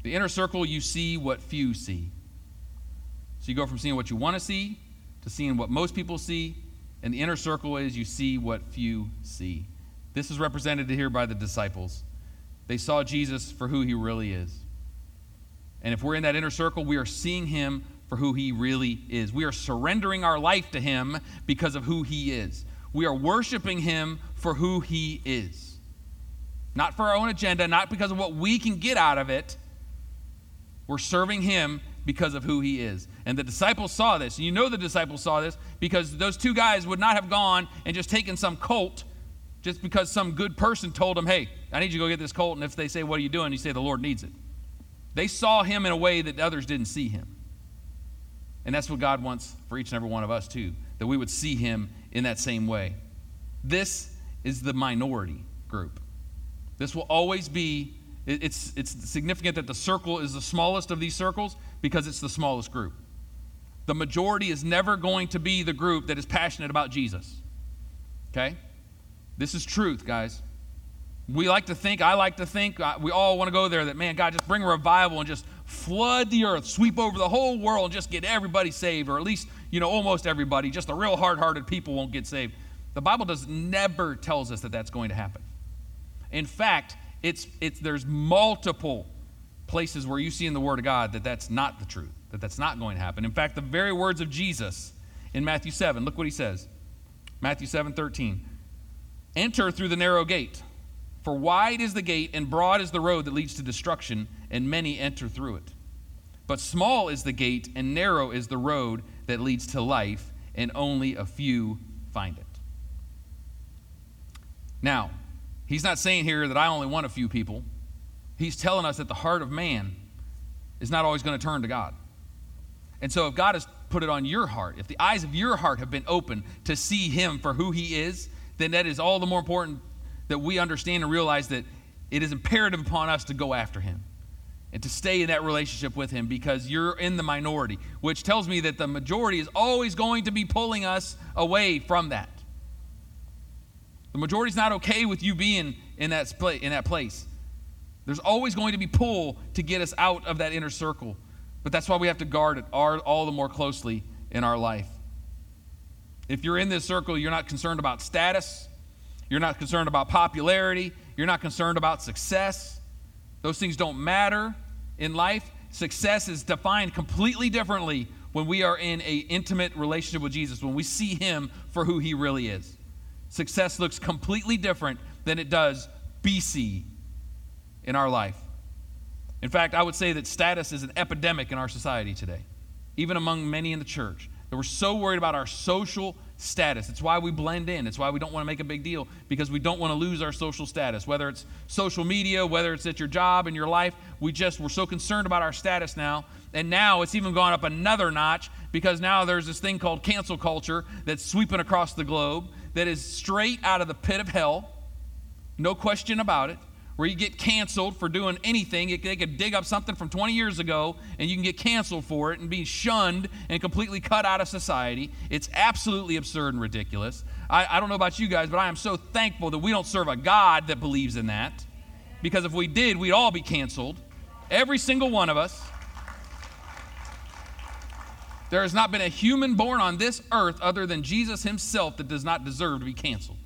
Speaker 1: The inner circle, you see what few see. So you go from seeing what you want to see to seeing what most people see. And the inner circle is you see what few see. This is represented here by the disciples. They saw Jesus for who he really is. And if we're in that inner circle, we are seeing him for who he really is. We are surrendering our life to him because of who he is. We are worshiping him for who he is. Not for our own agenda, not because of what we can get out of it, we're serving him because of who he is. And the disciples saw this. You know the disciples saw this because those two guys would not have gone and just taken some colt just because some good person told them, hey, I need you to go get this colt. And if they say, what are you doing? You say, the Lord needs it. They saw him in a way that others didn't see him. And that's what God wants for each and every one of us, too, that we would see him in that same way. This is the minority group. This will always be it's, it's significant that the circle is the smallest of these circles because it's the smallest group. The majority is never going to be the group that is passionate about Jesus. Okay? This is truth, guys. We like to think, I like to think, uh, we all want to go there that, man, God, just bring revival and just flood the earth, sweep over the whole world, and just get everybody saved, or at least, you know, almost everybody. Just the real hard hearted people won't get saved. The Bible does never tells us that that's going to happen. In fact, it's, it's, there's multiple places where you see in the Word of God that that's not the truth, that that's not going to happen. In fact, the very words of Jesus in Matthew 7, look what he says. Matthew 7 13. Enter through the narrow gate, for wide is the gate and broad is the road that leads to destruction, and many enter through it. But small is the gate and narrow is the road that leads to life, and only a few find it. Now, He's not saying here that I only want a few people. He's telling us that the heart of man is not always going to turn to God. And so, if God has put it on your heart, if the eyes of your heart have been open to see Him for who He is, then that is all the more important that we understand and realize that it is imperative upon us to go after Him and to stay in that relationship with Him because you're in the minority, which tells me that the majority is always going to be pulling us away from that. The majority's not okay with you being in that, in that place. There's always going to be pull to get us out of that inner circle. But that's why we have to guard it all the more closely in our life. If you're in this circle, you're not concerned about status, You're not concerned about popularity. You're not concerned about success. Those things don't matter in life. Success is defined completely differently when we are in an intimate relationship with Jesus, when we see Him for who He really is. Success looks completely different than it does BC in our life. In fact, I would say that status is an epidemic in our society today, even among many in the church. That we're so worried about our social status. It's why we blend in. It's why we don't want to make a big deal because we don't want to lose our social status. Whether it's social media, whether it's at your job in your life, we just we're so concerned about our status now. And now it's even gone up another notch because now there's this thing called cancel culture that's sweeping across the globe that is straight out of the pit of hell. No question about it where you get canceled for doing anything. They could dig up something from 20 years ago and you can get canceled for it and be shunned and completely cut out of society. It's absolutely absurd and ridiculous. I, I don't know about you guys, but I am so thankful that we don't serve a God that believes in that. Because if we did, we'd all be canceled. Every single one of us. There has not been a human born on this earth other than Jesus himself that does not deserve to be canceled.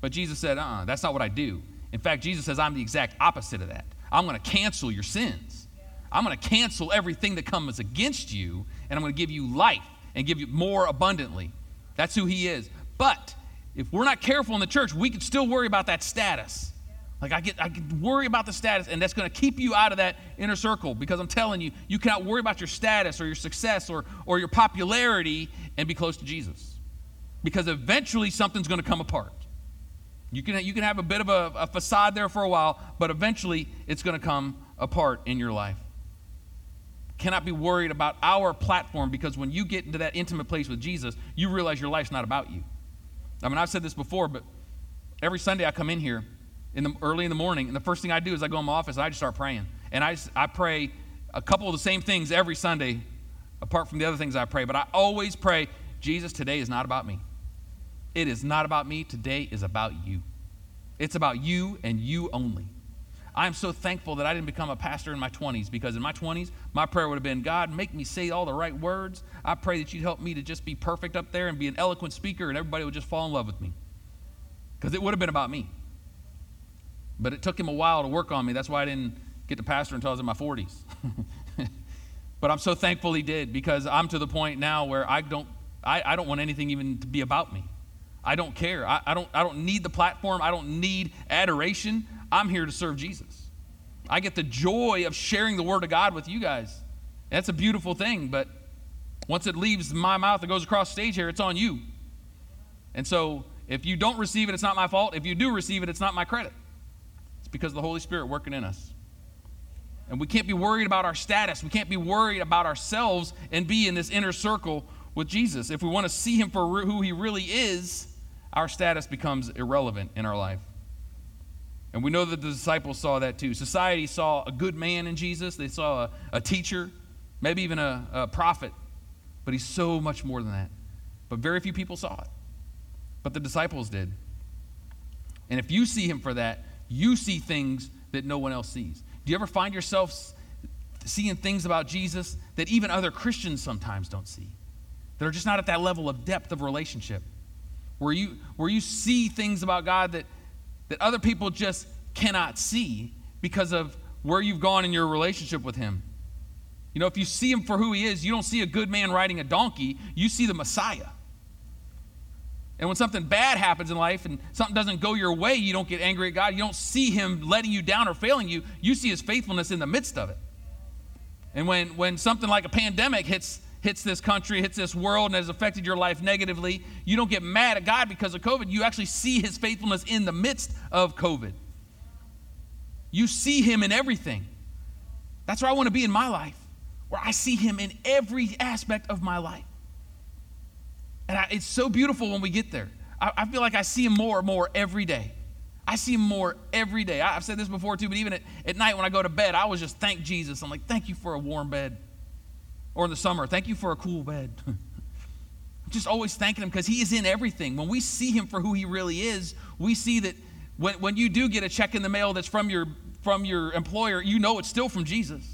Speaker 1: But Jesus said, uh uh-uh, that's not what I do. In fact, Jesus says, I'm the exact opposite of that. I'm going to cancel your sins. I'm going to cancel everything that comes against you, and I'm going to give you life and give you more abundantly. That's who He is. But if we're not careful in the church, we can still worry about that status. Like I get, I get worry about the status, and that's going to keep you out of that inner circle because I'm telling you, you cannot worry about your status or your success or, or your popularity and be close to Jesus. Because eventually something's going to come apart. You can, you can have a bit of a, a facade there for a while, but eventually it's going to come apart in your life. Cannot be worried about our platform because when you get into that intimate place with Jesus, you realize your life's not about you. I mean, I've said this before, but every Sunday I come in here in the, early in the morning, and the first thing I do is I go in my office and I just start praying. And I, just, I pray a couple of the same things every Sunday, apart from the other things I pray. But I always pray, Jesus, today is not about me. It is not about me. Today is about you. It's about you and you only. I'm so thankful that I didn't become a pastor in my 20s because in my 20s, my prayer would have been God, make me say all the right words. I pray that you'd help me to just be perfect up there and be an eloquent speaker and everybody would just fall in love with me. Because it would have been about me. But it took him a while to work on me. That's why I didn't get to pastor until I was in my 40s. <laughs> but I'm so thankful he did because I'm to the point now where I don't, I, I don't want anything even to be about me. I don't care. I, I, don't, I don't need the platform. I don't need adoration. I'm here to serve Jesus. I get the joy of sharing the Word of God with you guys. That's a beautiful thing, but once it leaves my mouth and goes across stage here, it's on you. And so if you don't receive it, it's not my fault. If you do receive it, it's not my credit. It's because the Holy Spirit working in us. And we can't be worried about our status. We can't be worried about ourselves and be in this inner circle with Jesus. If we want to see him for who he really is, our status becomes irrelevant in our life. And we know that the disciples saw that too. Society saw a good man in Jesus, they saw a, a teacher, maybe even a, a prophet, but he's so much more than that. But very few people saw it. But the disciples did. And if you see him for that, you see things that no one else sees. Do you ever find yourself seeing things about Jesus that even other Christians sometimes don't see? That are just not at that level of depth of relationship where you, where you see things about God that, that other people just cannot see because of where you've gone in your relationship with Him. You know, if you see Him for who He is, you don't see a good man riding a donkey, you see the Messiah. And when something bad happens in life and something doesn't go your way, you don't get angry at God. You don't see Him letting you down or failing you. You see His faithfulness in the midst of it. And when, when something like a pandemic hits hits this country, hits this world, and has affected your life negatively, you don't get mad at God because of COVID. You actually see his faithfulness in the midst of COVID. You see him in everything. That's where I want to be in my life, where I see him in every aspect of my life. And I, it's so beautiful when we get there. I, I, feel like I see him more and more every day. I see him more every day. I, I've said this before too, but even at, at night when I go to bed, I always just thank Jesus. I'm like, thank you for a warm bed or in the summer, thank you for a cool bed. <laughs> just always thanking him because he is in everything. When we see him for who he really is, we see that when, when you do get a check in the mail that's from your, from your employer, you know it's still from Jesus.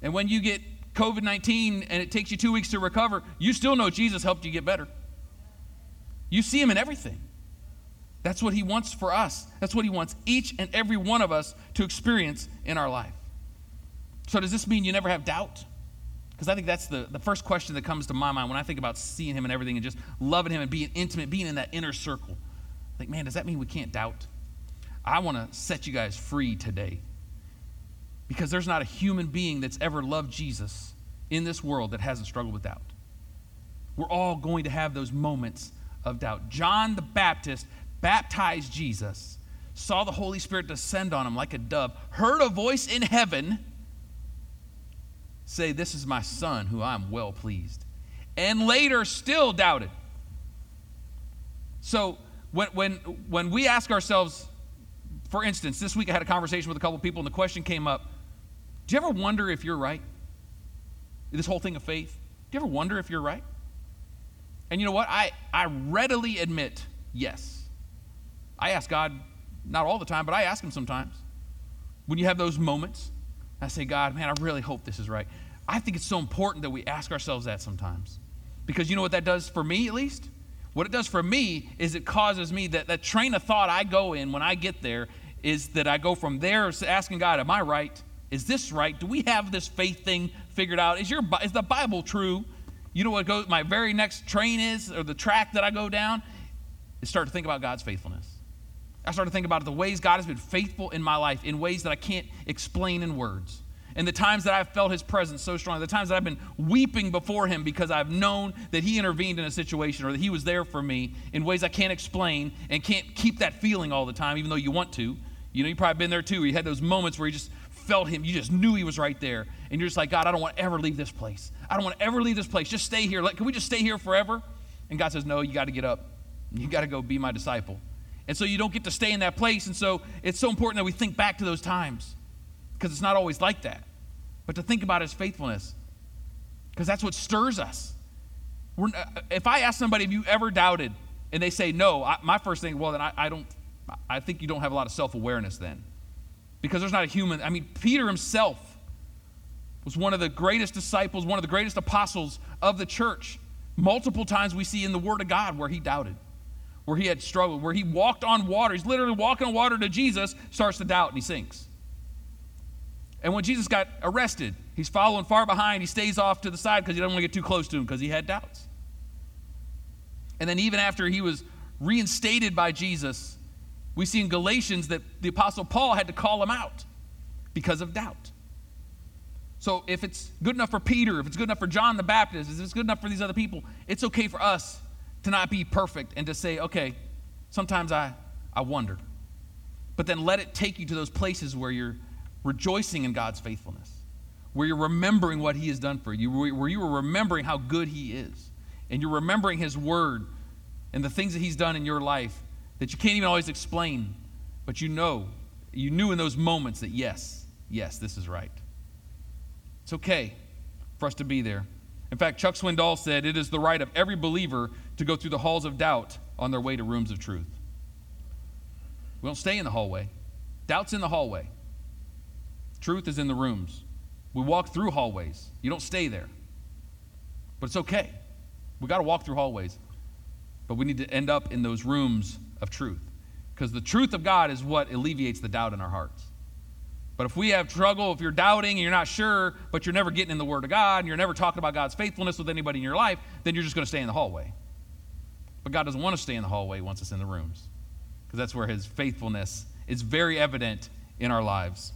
Speaker 1: And when you get COVID 19 and it takes you two weeks to recover, you still know Jesus helped you get better. You see him in everything. That's what he wants for us. That's what he wants each and every one of us to experience in our life. So, does this mean you never have doubt? Because I think that's the, the first question that comes to my mind when I think about seeing him and everything and just loving him and being intimate, being in that inner circle. I think, man, does that mean we can't doubt? I want to set you guys free today. Because there's not a human being that's ever loved Jesus in this world that hasn't struggled with doubt. We're all going to have those moments of doubt. John the Baptist baptized Jesus, saw the Holy Spirit descend on him like a dove, heard a voice in heaven say, This is my son who I'm well pleased, and later still doubted. So when, when, when we ask ourselves, for instance, this week I had a conversation with a couple people and the question came up Do you ever wonder if you're right? This whole thing of faith, do you ever wonder if you're right? And you know what? I, I readily admit yes. I ask God, not all the time, but I ask Him sometimes. When you have those moments, I say, God, man, I really hope this is right. I think it's so important that we ask ourselves that sometimes. Because you know what that does for me, at least? What it does for me is it causes me that, that train of thought I go in when I get there is that I go from there asking God, Am I right? Is this right? Do we have this faith thing figured out? Is, your, is the Bible true? You know what goes, my very next train is, or the track that I go down? Is start to think about God's faithfulness. I start to think about the ways God has been faithful in my life in ways that I can't explain in words. And the times that I've felt his presence so strong, the times that I've been weeping before him because I've known that he intervened in a situation or that he was there for me in ways I can't explain and can't keep that feeling all the time, even though you want to. You know, you've probably been there too. You had those moments where you just felt him, you just knew he was right there. And you're just like, God, I don't want to ever leave this place. I don't want to ever leave this place. Just stay here. Can we just stay here forever? And God says, No, you got to get up. You got to go be my disciple. And so you don't get to stay in that place. And so it's so important that we think back to those times because it's not always like that. But to think about his faithfulness because that's what stirs us. We're, uh, if I ask somebody, have you ever doubted? And they say no, I, my first thing, well, then I, I don't, I think you don't have a lot of self awareness then. Because there's not a human, I mean, Peter himself was one of the greatest disciples, one of the greatest apostles of the church. Multiple times we see in the Word of God where he doubted where he had struggled, where he walked on water. He's literally walking on water to Jesus, starts to doubt, and he sinks. And when Jesus got arrested, he's following far behind. He stays off to the side because he doesn't want to get too close to him because he had doubts. And then, even after he was reinstated by Jesus, we see in Galatians that the Apostle Paul had to call him out because of doubt. So, if it's good enough for Peter, if it's good enough for John the Baptist, if it's good enough for these other people, it's okay for us to not be perfect and to say, okay, sometimes I, I wondered. But then let it take you to those places where you're rejoicing in God's faithfulness, where you're remembering what He has done for you, where you are remembering how good He is, and you're remembering His word and the things that He's done in your life that you can't even always explain, but you know, you knew in those moments that yes, yes, this is right. It's okay for us to be there. In fact, Chuck Swindoll said, It is the right of every believer to go through the halls of doubt on their way to rooms of truth. We don't stay in the hallway, doubt's in the hallway, truth is in the rooms. We walk through hallways, you don't stay there. But it's okay. We got to walk through hallways, but we need to end up in those rooms of truth because the truth of God is what alleviates the doubt in our hearts. But if we have trouble, if you're doubting and you're not sure, but you're never getting in the Word of God and you're never talking about God's faithfulness with anybody in your life, then you're just going to stay in the hallway. But God doesn't want to stay in the hallway, He wants us in the rooms because that's where His faithfulness is very evident in our lives.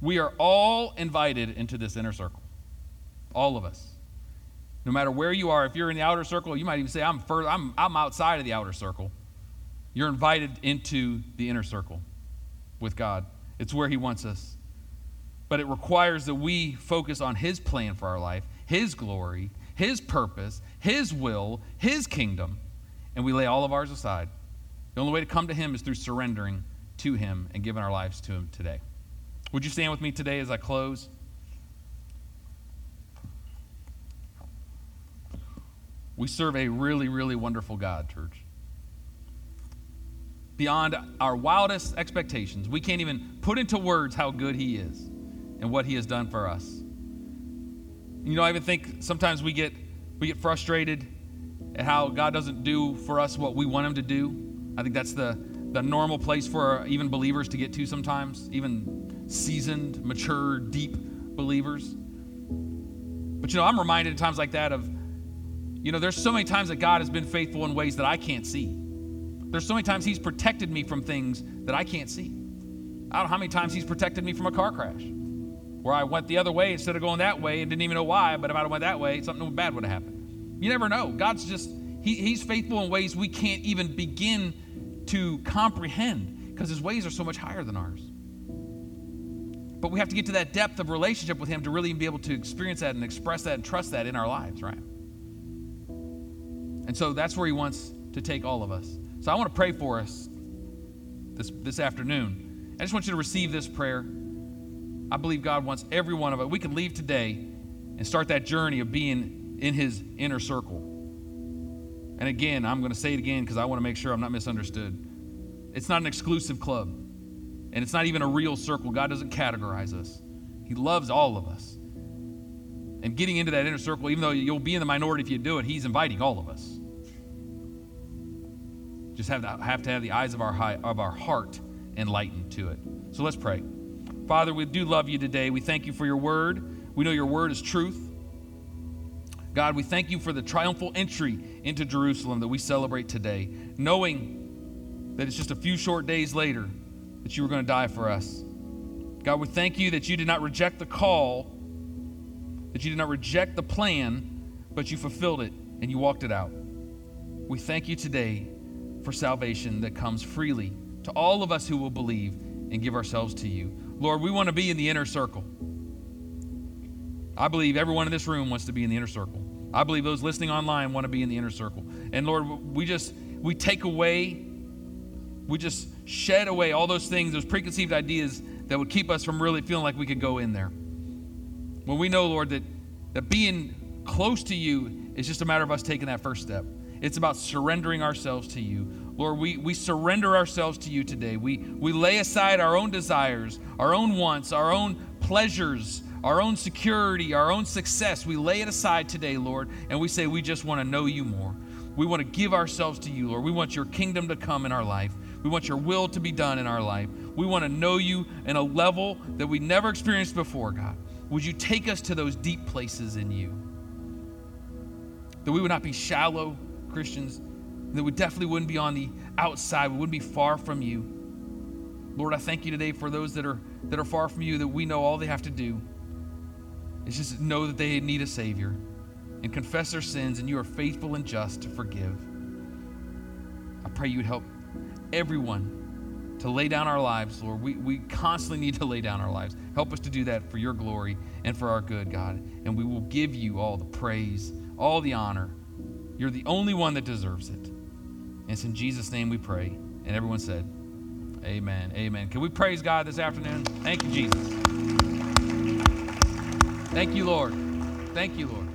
Speaker 1: We are all invited into this inner circle, all of us. No matter where you are, if you're in the outer circle, you might even say, I'm, further, I'm, I'm outside of the outer circle. You're invited into the inner circle with God. It's where He wants us. But it requires that we focus on His plan for our life, His glory, His purpose, His will, His kingdom, and we lay all of ours aside. The only way to come to Him is through surrendering to Him and giving our lives to Him today. Would you stand with me today as I close? We serve a really, really wonderful God, church beyond our wildest expectations. We can't even put into words how good He is and what He has done for us. You know, I even think sometimes we get we get frustrated at how God doesn't do for us what we want Him to do. I think that's the, the normal place for even believers to get to sometimes, even seasoned, mature, deep believers. But you know, I'm reminded at times like that of, you know, there's so many times that God has been faithful in ways that I can't see. There's so many times He's protected me from things that I can't see. I don't know how many times He's protected me from a car crash where I went the other way instead of going that way and didn't even know why, but if I went that way, something bad would have happened. You never know. God's just, he, He's faithful in ways we can't even begin to comprehend because His ways are so much higher than ours. But we have to get to that depth of relationship with Him to really be able to experience that and express that and trust that in our lives, right? And so that's where He wants to take all of us. So I want to pray for us this, this afternoon. I just want you to receive this prayer. I believe God wants every one of us. We can leave today and start that journey of being in His inner circle. And again, I'm going to say it again because I want to make sure I'm not misunderstood. It's not an exclusive club, and it's not even a real circle. God doesn't categorize us, He loves all of us. And getting into that inner circle, even though you'll be in the minority if you do it, He's inviting all of us. Just have to have, to have the eyes of our, high, of our heart enlightened to it. So let's pray. Father, we do love you today. We thank you for your word. We know your word is truth. God, we thank you for the triumphal entry into Jerusalem that we celebrate today, knowing that it's just a few short days later that you were going to die for us. God, we thank you that you did not reject the call, that you did not reject the plan, but you fulfilled it and you walked it out. We thank you today for salvation that comes freely to all of us who will believe and give ourselves to you. Lord, we want to be in the inner circle. I believe everyone in this room wants to be in the inner circle. I believe those listening online want to be in the inner circle. And Lord, we just we take away we just shed away all those things, those preconceived ideas that would keep us from really feeling like we could go in there. When we know, Lord, that that being close to you is just a matter of us taking that first step. It's about surrendering ourselves to you. Lord, we, we surrender ourselves to you today. We, we lay aside our own desires, our own wants, our own pleasures, our own security, our own success. We lay it aside today, Lord, and we say we just want to know you more. We want to give ourselves to you, Lord. We want your kingdom to come in our life. We want your will to be done in our life. We want to know you in a level that we never experienced before, God. Would you take us to those deep places in you? That we would not be shallow Christians, that we definitely wouldn't be on the outside, we wouldn't be far from you. Lord, I thank you today for those that are that are far from you that we know all they have to do is just know that they need a savior and confess their sins and you are faithful and just to forgive. I pray you would help everyone to lay down our lives, Lord. We, we constantly need to lay down our lives. Help us to do that for your glory and for our good, God. And we will give you all the praise, all the honor. You're the only one that deserves it. And it's in Jesus' name we pray. And everyone said, Amen. Amen. Can we praise God this afternoon? Thank you, Jesus. Thank you, Lord. Thank you, Lord.